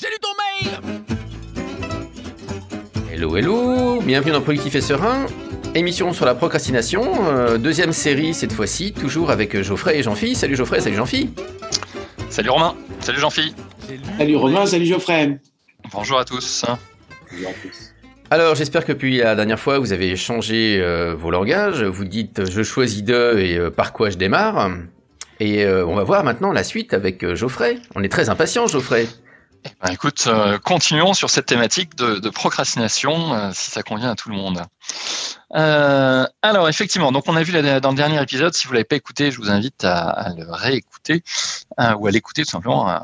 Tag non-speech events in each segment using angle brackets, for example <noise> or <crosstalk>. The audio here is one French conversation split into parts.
J'ai lu ton mail Hello, hello, bienvenue dans Productif et Serein. Émission sur la procrastination, euh, deuxième série cette fois-ci, toujours avec Geoffrey et Jean-Philippe. Salut Geoffrey, salut Jean-Philippe. Salut Romain, salut Jean-Philippe. Salut Romain, salut Geoffrey. Bonjour à tous. Bonjour à tous. Alors j'espère que depuis la dernière fois vous avez changé euh, vos langages, vous dites je choisis deux et euh, par quoi je démarre. Et euh, on va voir maintenant la suite avec euh, Geoffrey. On est très impatient Geoffrey. Eh ben, écoute, euh, continuons sur cette thématique de, procrastination, euh, si ça convient à tout le monde. Euh, alors effectivement, donc on a vu dans le dernier épisode, si vous l'avez pas écouté, je vous invite à, le réécouter ou à l'écouter tout simplement.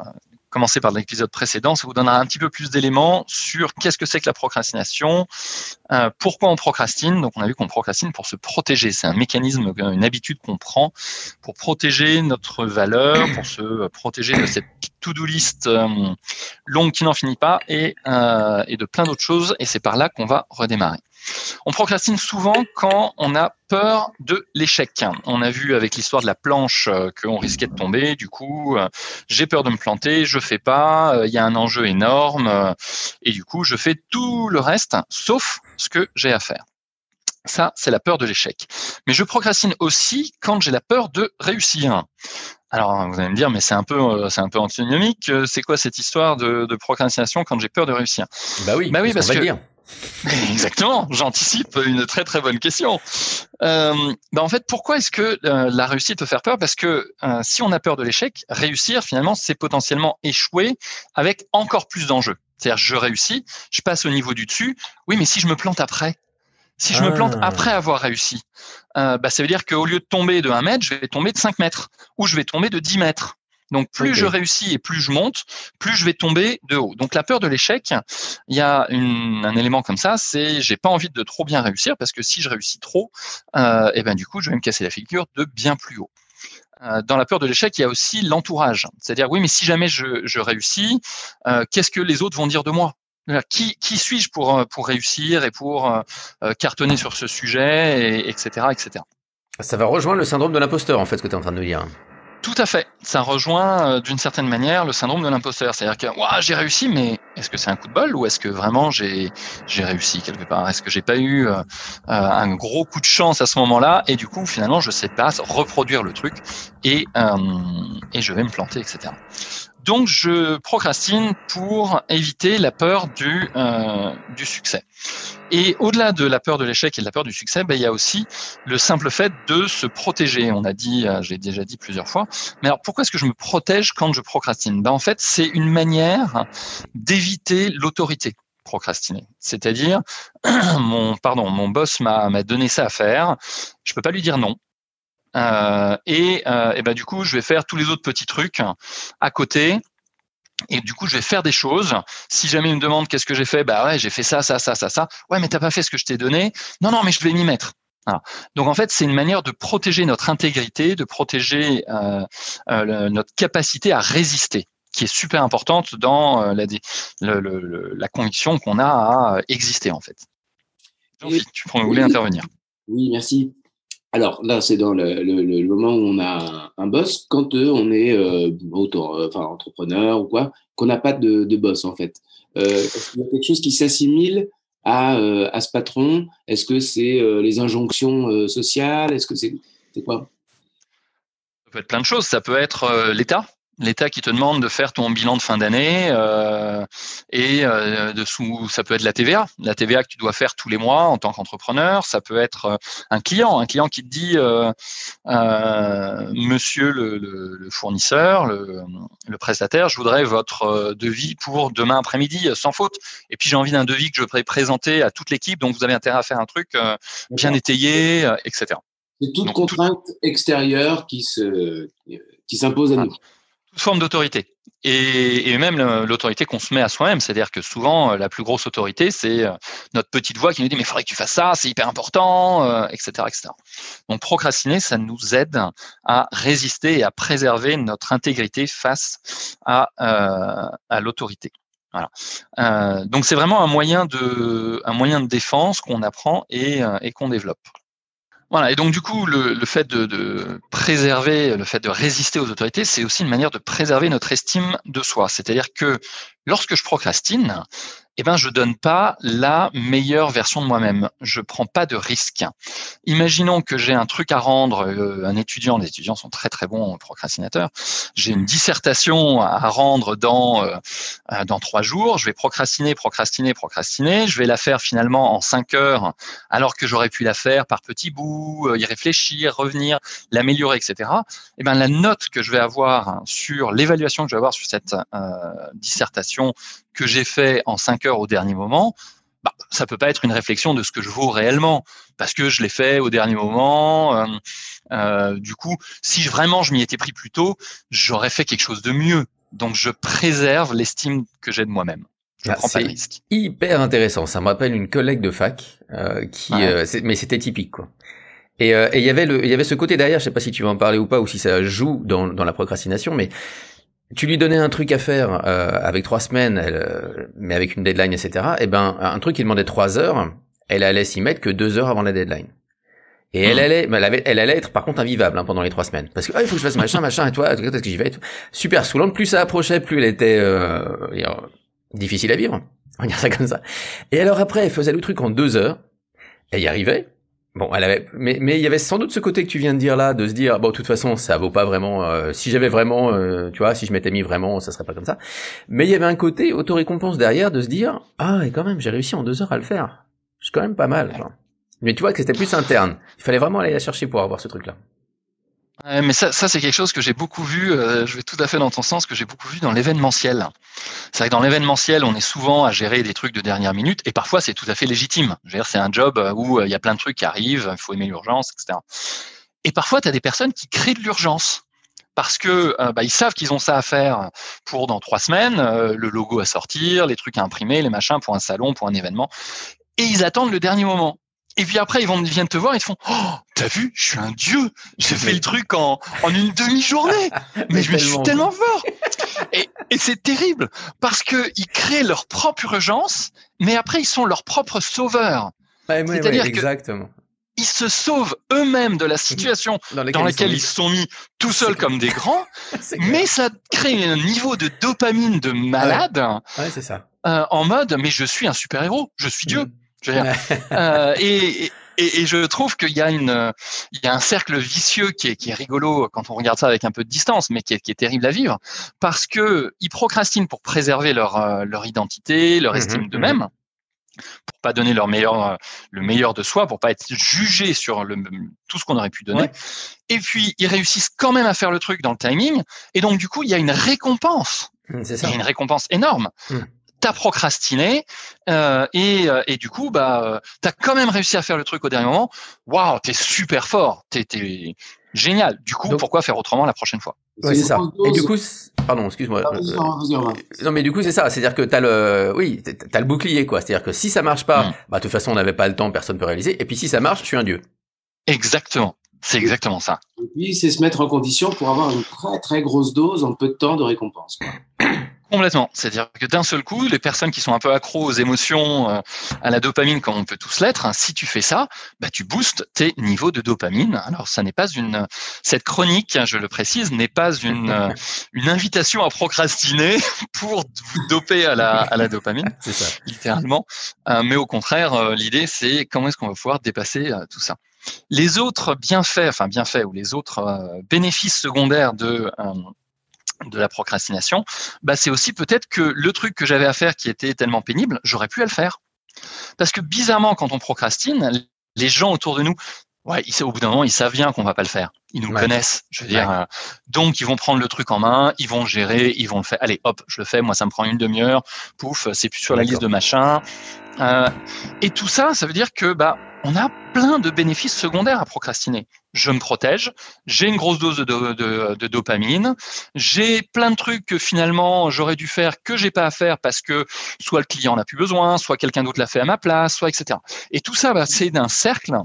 Commencer par l'épisode précédent, ça vous donnera un petit peu plus d'éléments sur qu'est-ce que c'est que la procrastination, euh, pourquoi on procrastine. Donc on a vu qu'on procrastine pour se protéger. C'est un mécanisme, une habitude qu'on prend pour protéger notre valeur, pour se protéger de cette to-do list euh, longue qui n'en finit pas euh, et de plein d'autres choses. Et c'est par là qu'on va redémarrer. On procrastine souvent quand on a peur de l'échec. On a vu avec l'histoire de la planche euh, qu'on risquait de tomber. Du coup, euh, j'ai peur de me planter, je fais pas. euh, Il y a un enjeu énorme et du coup, je fais tout le reste sauf ce que j'ai à faire. Ça, c'est la peur de l'échec. Mais je procrastine aussi quand j'ai la peur de réussir. Alors, vous allez me dire, mais c'est un peu, c'est un peu antinomique. C'est quoi cette histoire de, de procrastination quand j'ai peur de réussir? Bah oui, Bah oui, parce va que- le dire? <laughs> Exactement, j'anticipe une très très bonne question. Euh, bah en fait, pourquoi est-ce que euh, la réussite peut faire peur? Parce que euh, si on a peur de l'échec, réussir finalement, c'est potentiellement échouer avec encore plus d'enjeux. C'est-à-dire, je réussis, je passe au niveau du dessus. Oui, mais si je me plante après, si je me plante Ah. après avoir réussi, euh, bah, ça veut dire qu'au lieu de tomber de 1 mètre, je vais tomber de 5 mètres ou je vais tomber de 10 mètres. Donc plus je réussis et plus je monte, plus je vais tomber de haut. Donc la peur de l'échec, il y a une- un élément comme ça, c'est j'ai pas envie de trop bien réussir parce que si je réussis trop, euh, et ben du coup je vais me casser la figure de bien plus haut. Euh, dans la peur de l'échec, il y a aussi l'entourage, c'est-à-dire oui, mais si jamais je, je réussis, euh, qu'est-ce que les autres vont dire de moi? Qui, qui suis-je pour, pour réussir et pour euh, cartonner sur ce sujet, et, etc., etc. Ça va rejoindre le syndrome de l'imposteur en fait ce que tu es en train de nous dire. Tout à fait. Ça rejoint euh, d'une certaine manière le syndrome de l'imposteur. C'est-à-dire que Ouah, j'ai réussi, mais est-ce que c'est un coup de bol ou est-ce que vraiment j'ai j'ai réussi quelque part? Est-ce que j'ai pas eu euh, euh, un gros coup de chance à ce moment-là? Et du coup finalement je sais pas reproduire le truc et euh, et je vais me planter, etc. Donc je procrastine pour éviter la peur du euh, du succès. Et au-delà de la peur de l'échec et de la peur du succès, ben, il y a aussi le simple fait de se protéger. On a dit, euh, j'ai déjà dit plusieurs fois. Mais alors, pourquoi est-ce que je me protège quand je procrastine? Ben, En fait, c'est une manière d'éviter l'autorité procrastiner. C'est-à-dire, <clears throat> mon, pardon, mon boss m'a m'a donné ça à faire. Je peux pas lui dire non. Euh, et, euh, et ben, du coup, je vais faire tous les autres petits trucs à côté. Et du coup, je vais faire des choses. Si jamais il me demande qu'est-ce que j'ai fait, bah ouais, j'ai fait ça, ça, ça, ça, ça. Ouais, mais t'as pas fait ce que je t'ai donné. Non, non, mais je vais m'y mettre. Voilà. Donc en fait, c'est une manière de protéger notre intégrité, de protéger euh, le- notre capacité à résister, qui est super importante dans la, le- le- le- la conviction qu'on a à exister en fait. Jean-Philippe, tu voulais intervenir. Oui, merci. Alors là, c'est dans le, moment où on a un boss, quand euh, on est euh, auto- euh, enfin, entrepreneur ou quoi, qu'on n'a pas de, boss en fait. Est-ce qu'il y a quelque chose qui s'assimile à, à ce patron? Est-ce que c'est les injonctions sociales? Est-ce que c'est quoi? Ça peut être plein de choses. Ça peut être l'État. L'État qui te demande de faire ton bilan de fin d'année euh, et euh, dessous, ça peut être la TVA, la TVA que tu dois faire tous les mois en tant qu'entrepreneur. Ça peut être euh, un client, un client qui te dit, euh, Monsieur le, le- le fournisseur, le, le prestataire, je voudrais votre devis pour demain après-midi sans faute. Et puis j'ai envie d'un devis que je vais présenter à toute l'équipe, donc vous avez intérêt à faire un truc bien étayé, etc. C'est toute Donc, tout- contrainte extérieure qui se qui s'impose à Ah. nous. Forme d'autorité. Et, même l'autorité qu'on se met à soi-même, c'est-à-dire que souvent euh, la plus grosse autorité, c'est euh, notre petite voix qui nous dit mais il faudrait que tu fasses ça, c'est hyper important, euh, etc., etc. Donc procrastiner, ça nous aide à résister et à préserver notre intégrité face à, l'autorité. Voilà. Donc c'est vraiment un moyen de, un moyen de défense qu'on apprend et qu'on développe. Voilà, et donc du coup, le, fait de, préserver, le fait de résister aux autorités, c'est aussi une manière de préserver notre estime de soi. C'est-à-dire que lorsque je procrastine, eh ben, je donne pas la meilleure version de moi-même. Je prends pas de risque. Imaginons que j'ai un truc à rendre, euh, un étudiant, les étudiants sont très très bons procrastinateurs. J'ai une dissertation à rendre dans euh, euh, dans trois jours. Je vais procrastiner, procrastiner, procrastiner. Je vais la faire finalement en cinq heures, alors que j'aurais pu la faire par petits bouts, y réfléchir, revenir, l'améliorer, etc. Eh ben, la note que je vais avoir sur l'évaluation que je vais avoir sur cette dissertation que j'ai fait en cinq heures au dernier moment, bah, ça peut pas être une réflexion de ce que je vaux réellement, parce que je l'ai fait au dernier moment. Euh, euh, du coup, si vraiment je m'y étais pris plus tôt, j'aurais fait quelque chose de mieux. Donc, je préserve l'estime que j'ai de moi-même. Je ah, prends pas de risque. Hyper intéressant. Ça me rappelle une collègue de fac euh, qui, mais c'était typique quoi. Et il y avait le, il y avait ce côté derrière. Je sais pas si tu vas en parler ou pas, ou si ça joue dans, dans la procrastination, mais tu lui donnais un truc à faire euh, avec trois semaines, euh, mais avec une deadline, etc. Et eh ben, un truc qui demandait trois heures, elle allait s'y mettre que deux heures avant la deadline. Et elle hmm. allait, elle, avait, elle allait être par contre invivable hein, pendant les trois semaines, parce que ah, il faut que je fasse machin, machin, et toi, est-ce que j'y vais Super saoulante. Plus ça approchait, plus elle était euh, difficile à vivre. On va dire ça comme ça. Et alors après, elle faisait le truc en deux heures. Elle y arrivait. Bon, elle avait, mais mais il y avait sans doute ce côté que tu viens de dire là, de se dire bon, de toute façon, ça vaut pas vraiment. Euh, si j'avais vraiment, euh, tu vois, si je m'étais mis vraiment, ça serait pas comme ça. Mais il y avait un côté autorécompense derrière de se dire ah et quand même, j'ai réussi en deux heures à le faire. C'est quand même pas mal. Mais tu vois que c'était plus interne. Il fallait vraiment aller la chercher pour avoir ce truc là mais ça, c'est quelque chose que j'ai beaucoup vu, euh, je vais tout à fait dans ton sens, que j'ai beaucoup vu dans l'événementiel. C'est vrai que dans l'événementiel, on est souvent à gérer des trucs de dernière minute, et parfois c'est tout à fait légitime. C'est un job euh, où euh, il y a plein de trucs qui arrivent, il faut aimer l'urgence, etc. Et parfois, tu as des personnes qui créent de l'urgence parce que bah, savent qu'ils ont ça à faire pour dans trois semaines, le logo à sortir, les trucs à imprimer, les machins pour un salon, pour un événement, et ils attendent le dernier moment. Et puis après, ils vont viennent te voir, ils te font Oh, t'as vu, je suis un dieu. J'ai fait le truc en, en une demi-journée. <laughs> Mais je me suis tellement fort. Et, et c'est terrible parce que ils créent leur propre urgence, mais après, ils sont leurs propres sauveurs. C'est-à-dire exactement. ils se sauvent eux-mêmes de la <laughs> situation dans, laquelle ils, se sont mis tout seuls comme des grands, <laughs> mais ça crée un niveau de dopamine de malade. Ouais, c'est ça. Euh, en mode, mais je suis un super héros, je suis Dieu. Euh, et, et, je trouve qu'il y a une, il y a un cercle vicieux qui est, qui est rigolo quand on regarde ça avec un peu de distance, mais qui est, qui est terrible à vivre, parce que ils procrastinent pour préserver leur, euh, leur identité, leur mmh estime d'eux-mêmes, pour pas donner leur meilleur, le meilleur de soi, pour pas être jugé sur le, tout ce qu'on aurait pu donner. Et puis ils réussissent quand même à faire le truc dans le timing, et donc du coup il y a une récompense. Mmh, ça. Il y a une récompense énorme. Mmh t'as procrastiné euh, et, euh, et, du coup bah euh, t'as quand même réussi à faire le truc au dernier moment. Waouh, t'es super fort, t'es, génial. Du coup, pourquoi faire autrement la prochaine fois? Ouais, c'est ça. Et du coup, pardon, excuse-moi. non, mais du coup, c'est ça. C'est-à-dire que t'as le, oui, t'as le bouclier, quoi. C'est-à-dire que si ça marche pas, mm. bah de toute façon, on n'avait pas le temps, personne peut réaliser. Et puis si ça marche, je suis un dieu. Exactement. C'est exactement ça. Et puis, c'est se mettre en condition pour avoir une très très grosse dose en peu de temps de récompense. Quoi. <clears throat> Complètement. C'est-à-dire que d'un seul coup, les personnes qui sont un peu accros aux émotions, euh, à la dopamine, comme on peut tous l'être, hein, si tu fais ça, bah, tu boostes tes niveaux de dopamine. Alors, ça n'est pas une, cette chronique, hein, je le précise, n'est pas une, euh, une invitation à procrastiner <laughs> pour vous doper à la, à la dopamine, <laughs> ça. littéralement. Euh, mais au contraire, l'idée, c'est comment est-ce qu'on va pouvoir dépasser tout ça. Les autres bienfaits, enfin bienfaits ou les autres bénéfices secondaires de de la procrastination, bah c'est aussi peut-être que le truc que j'avais à faire qui était tellement pénible, j'aurais pu à le faire. Parce que bizarrement, quand on procrastine, les gens autour de nous, ouais, ils, au bout d'un moment, ils savent bien qu'on va pas le faire. Ils nous connaissent, je veux dire. Euh, donc, ils vont prendre le truc en main, ils vont gérer, ils vont le faire. Allez, hop, je le fais. Moi, ça me prend une demi-heure. Pouf, c'est plus sur la liste de machin. Euh, et tout ça, ça veut dire que bah on a plein de bénéfices secondaires à procrastiner. Je me protège, j'ai une grosse dose de, dopamine, j'ai plein de trucs que finalement j'aurais dû faire que j'ai pas à faire parce que soit le client n'a plus besoin, soit quelqu'un d'autre l'a fait à ma place, soit etc. Et tout ça, bah, c'est d'un cercle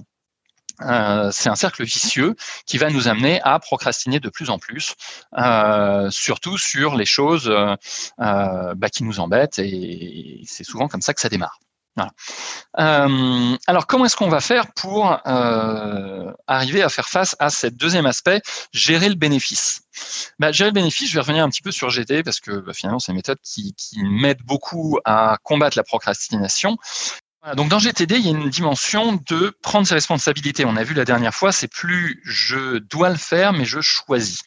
euh, c'est un cercle vicieux qui va nous amener à procrastiner de plus en plus, euh, surtout sur les choses euh, bah, qui nous embêtent, et c'est souvent comme ça que ça démarre. Euh, alors, comment est-ce qu'on va faire pour euh, arriver à faire face à ce deuxième aspect, gérer le bénéfice? Bah, Gérer le bénéfice, je vais revenir un petit peu sur GT parce que bah, finalement, c'est une méthode qui, qui m'aide beaucoup à combattre la procrastination. donc dans GTD, il y a une dimension de prendre ses responsabilités. On a vu la dernière fois, c'est plus je dois le faire, mais je choisis.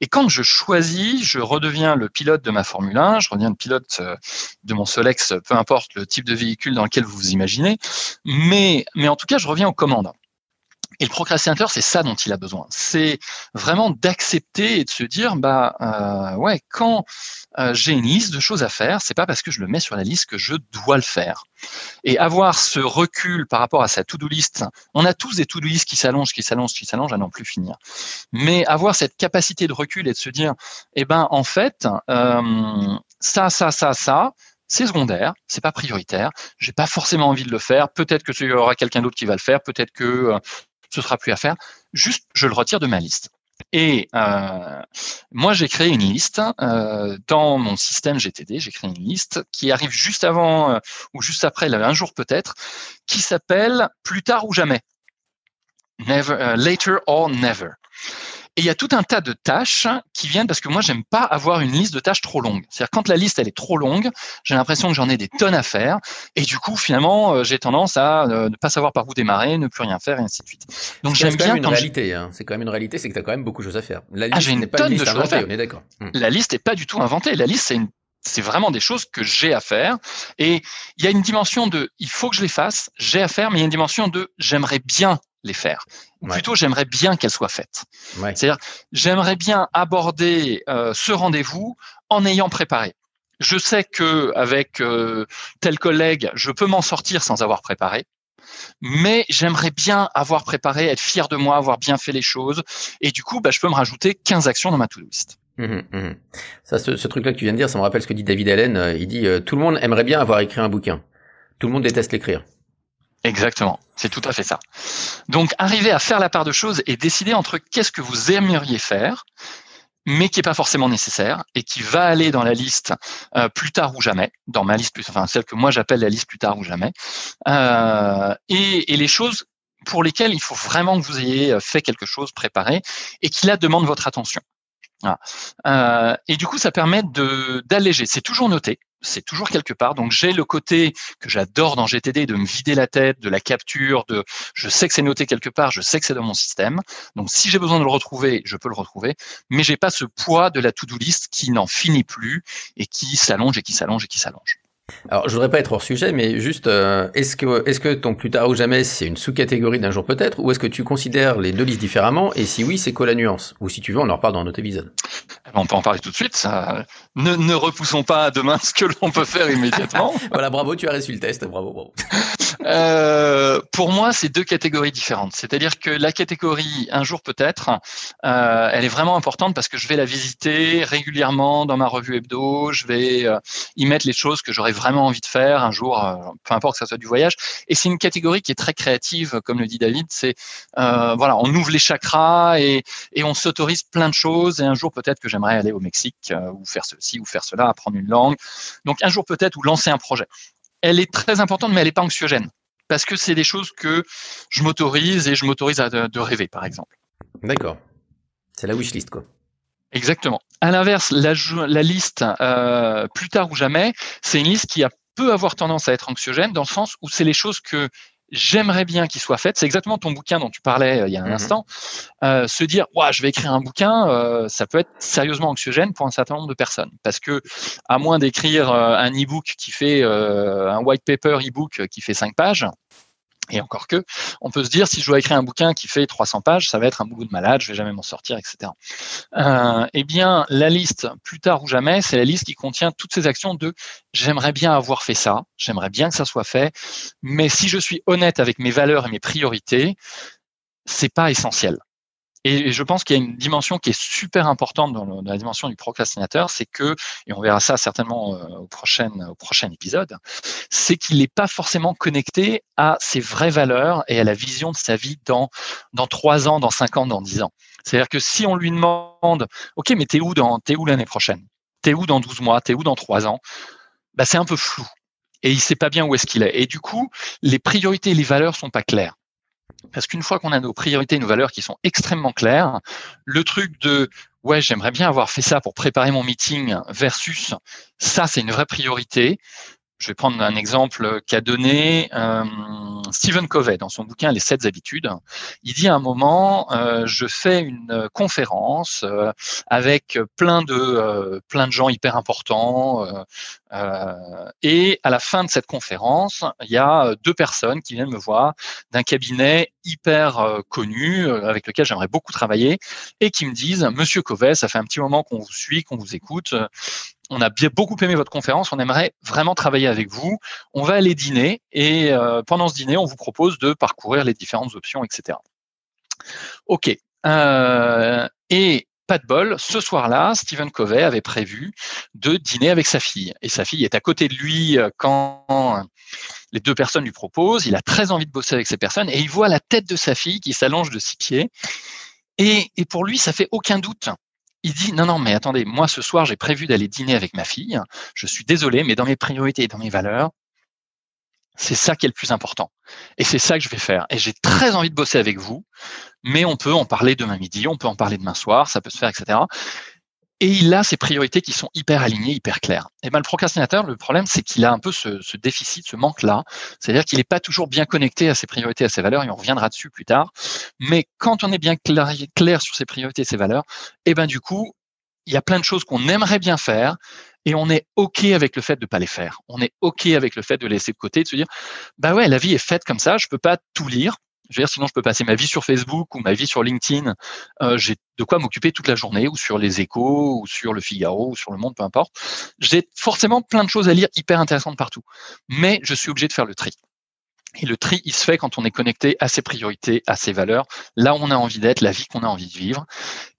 Et quand je choisis, je redeviens le pilote de ma Formule 1, je redeviens le pilote euh, de mon Solex, peu importe le type de véhicule dans lequel vous vous imaginez, mais, mais en tout cas, je reviens aux commandes. Et le procrastinateur, c'est ça dont il a besoin. C'est vraiment d'accepter et de se dire, bah euh, ouais, quand euh, j'ai une liste de choses à faire, c'est pas parce que je le mets sur la liste que je dois le faire. Et avoir ce recul par rapport à sa to-do list, on a tous des to-do list qui s'allongent, qui s'allongent, qui s'allongent à n'en plus finir. Mais avoir cette capacité de recul et de se dire, eh ben en fait, euh, ça, ça, ça, ça, c'est secondaire, c'est pas prioritaire, j'ai pas forcément envie de le faire, peut-être que y aura quelqu'un d'autre qui va le faire, peut-être que ce sera plus à faire. Juste, je le retire de ma liste. Et euh, moi, j'ai créé une liste euh, dans mon système GTD. J'ai créé une liste qui arrive juste avant euh, ou juste après, un jour peut-être, qui s'appelle Plus tard ou jamais. Later or never. Et il y a tout un tas de tâches qui viennent parce que moi, j'aime pas avoir une liste de tâches trop longue. C'est-à-dire quand la liste elle est trop longue, j'ai l'impression que j'en ai des tonnes à faire, et du coup, finalement, euh, j'ai tendance à euh, ne pas savoir par où démarrer, ne plus rien faire, et ainsi de suite. Donc j'aime bien. Une réalité, hein. C'est quand même une réalité, c'est que tu as quand même beaucoup de choses à faire. La ah, liste n'est pas une liste inventée, on est d'accord. Hmm. La liste n'est pas du tout inventée. La liste, c'est une c'est vraiment des choses que j'ai à faire. Et il y a une dimension de il faut que je les fasse, j'ai à faire, mais il y a une dimension de j'aimerais bien les faire. Ou plutôt, j'aimerais bien qu'elles soient faites. C'est-à-dire, j'aimerais bien aborder euh, ce rendez-vous en ayant préparé. Je sais que avec euh, tel collègue, je peux m'en sortir sans avoir préparé. Mais j'aimerais bien avoir préparé, être fier de moi, avoir bien fait les choses. Et du coup, bah, je peux me rajouter 15 actions dans ma to-do list. Mmh mmh ça, ce, truc-là que tu viens de dire, ça me rappelle ce que dit David Allen. Euh, il dit Tout le monde aimerait bien avoir écrit un bouquin. Tout le monde déteste l'écrire. Exactement, c'est tout à fait ça. Donc arriver à faire la part de choses et décider entre qu'est-ce que vous aimeriez faire, mais qui n'est pas forcément nécessaire et qui va aller dans la liste euh, plus tard ou jamais, dans ma liste plus, enfin celle que moi j'appelle la liste plus tard ou jamais, euh, et, et, les choses pour lesquelles il faut vraiment que vous ayez fait quelque chose, préparé, et qui là demande votre attention. Euh, et du coup, ça permet de d'alléger. C'est toujours noté c'est toujours quelque part. Donc j'ai le côté que j'adore dans GTD de me vider la tête, de la capture, de je sais que c'est noté quelque part, je sais que c'est dans mon système. Donc si j'ai besoin de le retrouver, je peux le retrouver, mais j'ai pas ce poids de la to-do list qui n'en finit plus et qui s'allonge et qui s'allonge et qui s'allonge. Alors, je voudrais pas être hors sujet, mais juste, euh, est-ce que, est-ce que ton plus tard ou jamais, c'est une sous-catégorie d'un jour peut-être, ou est-ce que tu considères les deux listes différemment, et si oui, c'est quoi la nuance? Ou si tu veux, on en reparle dans un autre épisode. Eh ben, on peut en parler tout de suite. Ça... Ne, ne repoussons pas à demain <laughs> ce que l'on peut faire immédiatement. <laughs> voilà, bravo, tu as réussi le test, bravo, bravo. <laughs> Euh, pour moi, c'est deux catégories différentes. C'est-à-dire que la catégorie un jour peut-être, euh, elle est vraiment importante parce que je vais la visiter régulièrement dans ma revue hebdo. Je vais y mettre les choses que j'aurais vraiment envie de faire un jour, euh, peu importe que ça soit du voyage. Et c'est une catégorie qui est très créative, comme le dit David. C'est euh, voilà, on ouvre les chakras et, on s'autorise plein de choses. Et un jour peut-être que j'aimerais aller au Mexique ou faire ceci ou faire cela, apprendre une langue. Donc un jour peut-être ou lancer un projet elle est très importante, mais elle n'est pas anxiogène. Parce que c'est des choses que je m'autorise et je m'autorise à de, rêver, par exemple. D'accord. C'est la wishlist, quoi. Exactement. À l'inverse, la, la liste euh, plus tard ou jamais, c'est une liste qui a peut avoir tendance à être anxiogène dans le sens où c'est les choses que j'aimerais bien qu'il soit fait. C'est exactement ton bouquin dont tu parlais euh, il y a un mhm. instant. Euh, se dire, ouais, je vais écrire un bouquin, euh, ça peut être sérieusement anxiogène pour un certain nombre de personnes. Parce que, à moins d'écrire un e-book qui fait un white paper e-book qui fait cinq pages, et encore que, on peut se dire, si je dois écrire un bouquin qui fait 300 pages, ça va être un boulot de malade, je vais jamais m'en sortir, etc. Euh, eh bien, la liste, plus tard ou jamais, c'est la liste qui contient toutes ces actions de j'aimerais bien avoir fait ça, j'aimerais bien que ça soit fait, mais si je suis honnête avec mes valeurs et mes priorités, c'est pas essentiel. Et je pense qu'il y a une dimension qui est super importante dans, la dimension du procrastinateur, c'est que, et on verra ça certainement euh, au, prochain, au prochain épisode, c'est qu'il n'est pas forcément connecté à ses vraies valeurs et à la vision de sa vie dans, dans 3 ans, dans 5 ans, dans 10 ans. C'est-à-dire que si on lui demande, OK, mais t'es où, où l'année prochaine? T'es où dans 12 mois? T'es où dans 3 ans? Bah, C'est un peu flou. et il sait pas bien où est-ce qu'il est. Et du coup, les priorités et les valeurs sont pas claires. Parce qu'une fois qu'on a nos priorités nos valeurs qui sont extrêmement claires, le truc de ouais, j'aimerais bien avoir fait ça pour préparer mon meeting versus ça, c'est une vraie priorité je vais prendre un exemple qu'a donné euh, Stephen Covey dans son bouquin Les sept habitudes. Il dit à un moment, euh, je fais une conférence euh, avec plein de euh, plein de gens hyper importants et à la fin de cette conférence, il y a deux personnes qui viennent me voir d'un cabinet hyper connu avec lequel j'aimerais beaucoup travailler et qui me disent Monsieur Covey, ça fait un petit moment qu'on vous suit, qu'on vous écoute on a beaucoup aimé votre conférence, on aimerait vraiment travailler avec vous. On va aller dîner et euh, pendant ce dîner, on vous propose de parcourir les différentes options, etc. Ok. Euh, et pas de bol, ce soir-là, Stephen Covey avait prévu de dîner avec sa fille. Et sa fille est à côté de lui euh, quand les deux personnes lui proposent. Il a très envie de bosser avec ces personnes et il voit la tête de sa fille qui s'allonge de six pieds. Et, et pour lui, ça fait aucun doute il dit non, non, mais attendez, moi ce soir j'ai prévu d'aller dîner avec ma fille. Je suis désolé, mais dans mes priorités et dans mes valeurs, c'est ça qui est le plus important. Et c'est ça que je vais faire. Et j'ai très envie de bosser avec vous, mais on peut en parler demain midi, on peut en parler demain soir, ça peut se faire, etc et il a ses priorités qui sont hyper alignées, hyper claires. Et ben le procrastinateur, le problème, c'est qu'il a un peu ce, ce déficit, ce manque-là. C'est-à-dire qu'il n'est pas toujours bien connecté à ses priorités, à ses valeurs, et on reviendra dessus plus tard. Mais quand on est bien clair, sur ses priorités et ses valeurs, et ben du coup, il y a plein de choses qu'on aimerait bien faire, et on est OK avec le fait de ne pas les faire. On est OK avec le fait de laisser de côté, de se dire, bah ouais, la vie est faite comme ça, je peux pas tout lire, je veux dire, sinon, je peux passer ma vie sur Facebook ou ma vie sur LinkedIn. Euh, j'ai de quoi m'occuper toute la journée, ou sur les Échos, ou sur le Figaro, ou sur le Monde, peu importe. J'ai forcément plein de choses à lire hyper intéressantes partout. Mais je suis obligé de faire le tri. Et le tri, il se fait quand on est connecté à ses priorités, à ses valeurs, là où on a envie d'être, la vie qu'on a envie de vivre.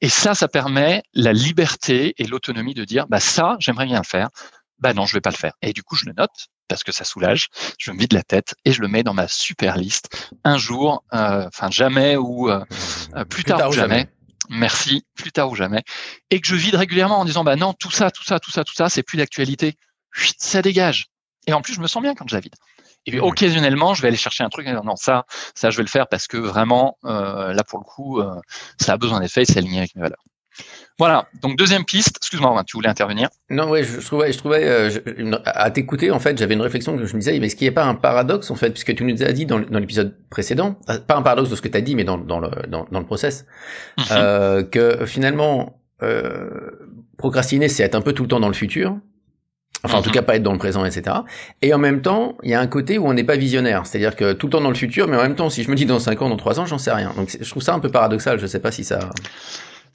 Et ça, ça permet la liberté et l'autonomie de dire, bah ça, j'aimerais bien le faire. Bah non, je vais pas le faire. Et du coup, je le note parce que ça soulage. Je me vide la tête et je le mets dans ma super liste. Un jour, euh, enfin jamais ou euh, euh, plus, tard, ou jamais. Merci, plus tard ou jamais. Et que je vide régulièrement en disant bah non, tout ça, tout ça, tout ça, tout ça, c'est plus d'actualité. Ça dégage. Et en plus, je me sens bien quand je la vide. Et puis, occasionnellement, je vais aller chercher un truc. Non, ça, ça, je vais le faire parce que vraiment, là pour le coup, ça a besoin d'effet et c'est aligné avec mes valeurs. Voilà. Donc deuxième piste. Excuse-moi, tu voulais intervenir? Non, ouais, je, trouvais, je trouvais euh, à t'écouter en fait, j'avais une réflexion que je me disais, mais est-ce qu'il n'y a pas un paradoxe en fait, puisque tu nous as dit dans, dans l'épisode précédent, euh, pas un paradoxe de ce que tu as dit, mais dans, dans le dans, dans le process, mhm. euh, que finalement euh, procrastiner, c'est être un peu tout le temps dans le futur. Enfin, en tout mhm. cas, pas être dans le présent, etc. Et en même temps, il y a un côté où on n'est pas visionnaire. C'est-à-dire que tout le temps dans le futur, mais en même temps, si je me dis dans 5 ans, dans 3 ans, j'en sais rien. Donc, je trouve ça un peu paradoxal. Je sais pas si ça...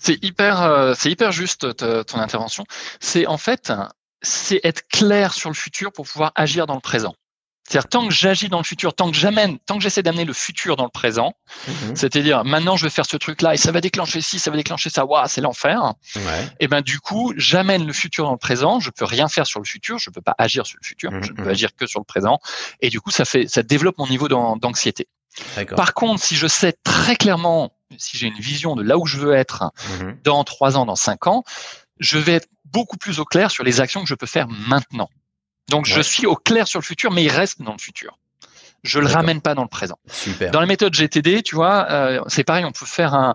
C'est hyper, euh, c'est hyper juste ton intervention. C'est en fait, c'est être clair sur le futur pour pouvoir agir dans le présent. C'est-à-dire tant que j'agis dans le futur, tant que j'amène, tant que j'essaie d'amener le futur dans le présent, mhm. c'est-à-dire maintenant je vais faire ce truc-là et ça va déclencher ci, ça va déclencher ça, waouh, c'est l'enfer. Ouais. Et ben du coup, j'amène le futur dans le présent. Je peux rien faire sur le futur, je peux pas agir sur le futur, je ne peux mhm. agir que sur le présent. Et du coup, ça fait, ça développe mon niveau d'anxiété. Par contre, si je sais très clairement si j'ai une vision de là où je veux être mhm. dans trois ans, dans cinq ans, je vais être beaucoup plus au clair sur les actions que je peux faire maintenant. Donc, je suis au clair sur le futur, mais il reste dans le futur. Je le ramène pas dans le présent. Super. Dans la méthode GTD, tu vois, euh, c'est pareil, on peut faire un,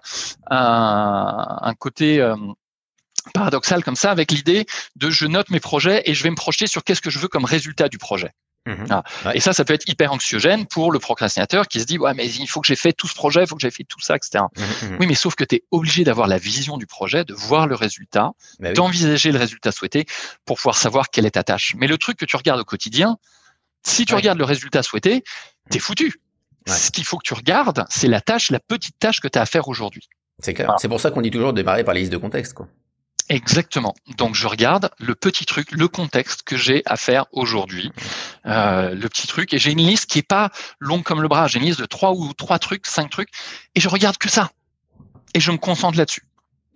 un, côté euh, paradoxal comme ça avec l'idée de je note mes projets et je vais me projeter sur qu'est-ce que je veux comme résultat du projet. Mhm. Ah. Et ça, ça peut être hyper anxiogène pour le procrastinateur qui se dit ouais mais il faut que j'ai fait tout ce projet, il faut que j'ai fait tout ça, etc. Mhm, mhm. Oui, mais sauf que tu es obligé d'avoir la vision du projet, de voir le résultat, bah d'envisager le résultat souhaité pour pouvoir savoir quelle est ta tâche. Mais le truc que tu regardes au quotidien, si tu regardes le résultat souhaité, t'es foutu. Ce qu'il faut que tu regardes, c'est la tâche, la petite tâche que tu as à faire aujourd'hui. C'est clair. C'est pour ça qu'on dit toujours de démarrer par les listes de contexte, quoi. Exactement. Donc je regarde le petit truc, le contexte que j'ai à faire aujourd'hui, euh, le petit truc, et j'ai une liste qui est pas longue comme le bras. J'ai une liste de trois ou trois trucs, cinq trucs, et je regarde que ça, et je me concentre là-dessus.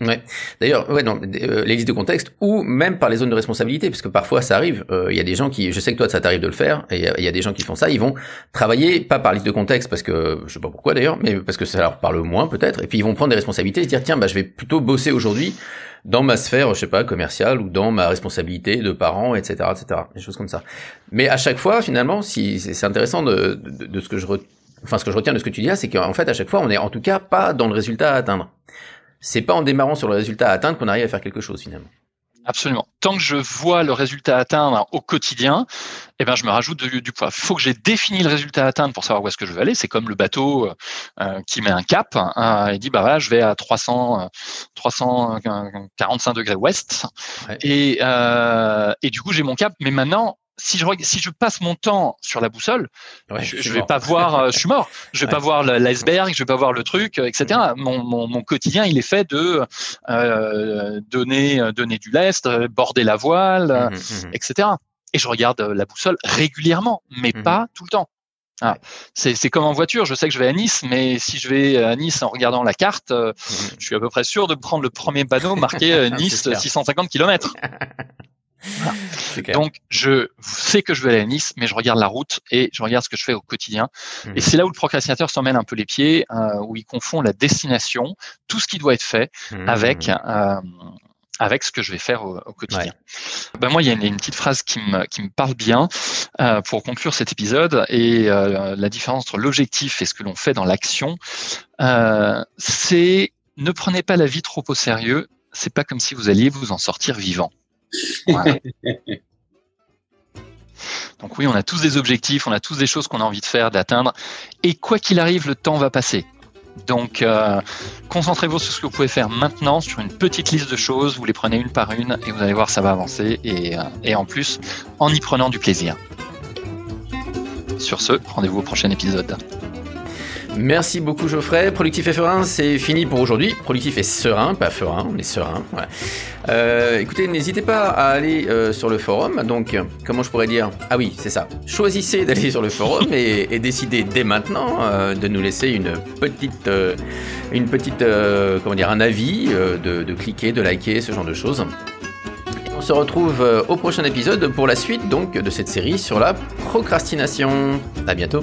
Ouais. D'ailleurs, ouais, non, euh, les listes de contexte ou même par les zones de responsabilité, parce que parfois ça arrive. Euh, il y a des gens qui, je sais que toi ça t'arrive de le faire, et il y, a des gens qui font ça. Ils vont travailler pas par liste de contexte, parce que je sais pas pourquoi d'ailleurs, mais parce que ça leur parle moins peut-être. Et puis ils vont prendre des responsabilités et se dire tiens, bah je vais plutôt bosser aujourd'hui dans ma sphère, je sais pas, commerciale ou dans ma responsabilité de parent, etc., etc., des choses comme ça. Mais à chaque fois, finalement, si c'est intéressant de, de, ce que je enfin ce que je retiens de ce que tu dis c'est qu'en fait à chaque fois, on est en tout cas pas dans le résultat à atteindre. C'est pas en démarrant sur le résultat à atteindre qu'on arrive à faire quelque chose finalement. Absolument. Tant que je vois le résultat à atteindre au quotidien, eh ben, je me rajoute du poids. Il faut que j'ai défini le résultat à atteindre pour savoir où est-ce que je veux aller. C'est comme le bateau euh, qui met un cap hein, et dit bah voilà, je vais à 300, 345 degrés ouest. Et, euh, et du coup, j'ai mon cap. Mais maintenant, si je, si je passe mon temps sur la boussole, je, je vais pas voir, euh, je suis mort. Je vais pas voir l'iceberg, je vais pas voir le truc, euh, etc. Mm-hmm. Mon, mon, mon, quotidien, il est fait de euh, donner, euh, donner du lest, border la voile, mm-hmm, mm-hmm. etc. Et je regarde la boussole régulièrement, mais pas tout le temps. Ah, c'est comme en voiture, je sais que je vais à Nice, mais si je vais à Nice en regardant la carte, je suis à peu près sûr de prendre le premier panneau marqué <laughs> Nice 650 km. <laughs> Donc, je sais que je vais aller à Nice, mais je regarde la route et je regarde ce que je fais au quotidien. Et mhm. c'est là où le procrastinateur s'emmène un peu les pieds, euh, où il confond la destination, tout ce qui doit être fait, mhm. avec euh, avec ce que je vais faire au, quotidien. Ben moi, il y a une, petite phrase qui me, qui me parle bien euh, pour conclure cet épisode et euh, la différence entre l'objectif et ce que l'on fait dans l'action, euh, c'est ne prenez pas la vie trop au sérieux. C'est pas comme si vous alliez vous en sortir vivant. <laughs> Donc oui, on a tous des objectifs, on a tous des choses qu'on a envie de faire, d'atteindre. Et quoi qu'il arrive, le temps va passer. Donc euh, concentrez-vous sur ce que vous pouvez faire maintenant, sur une petite liste de choses, vous les prenez une par une et vous allez voir, ça va avancer. Et, euh, et en plus, en y prenant du plaisir. Sur ce, rendez-vous au prochain épisode. Merci beaucoup Geoffrey. Productif et Serein, c'est fini pour aujourd'hui. Productif et serein, pas ferin, mais serein. Euh, écoutez, n'hésitez pas à aller euh, sur le forum. Donc, comment je pourrais dire? Ah oui, c'est ça. Choisissez d'aller sur le forum et, décidez dès maintenant euh, de nous laisser une petite, une petite, comment dire, un avis, de, cliquer, de liker, ce genre de choses. On se retrouve au prochain épisode pour la suite donc de cette série sur la procrastination. À bientôt.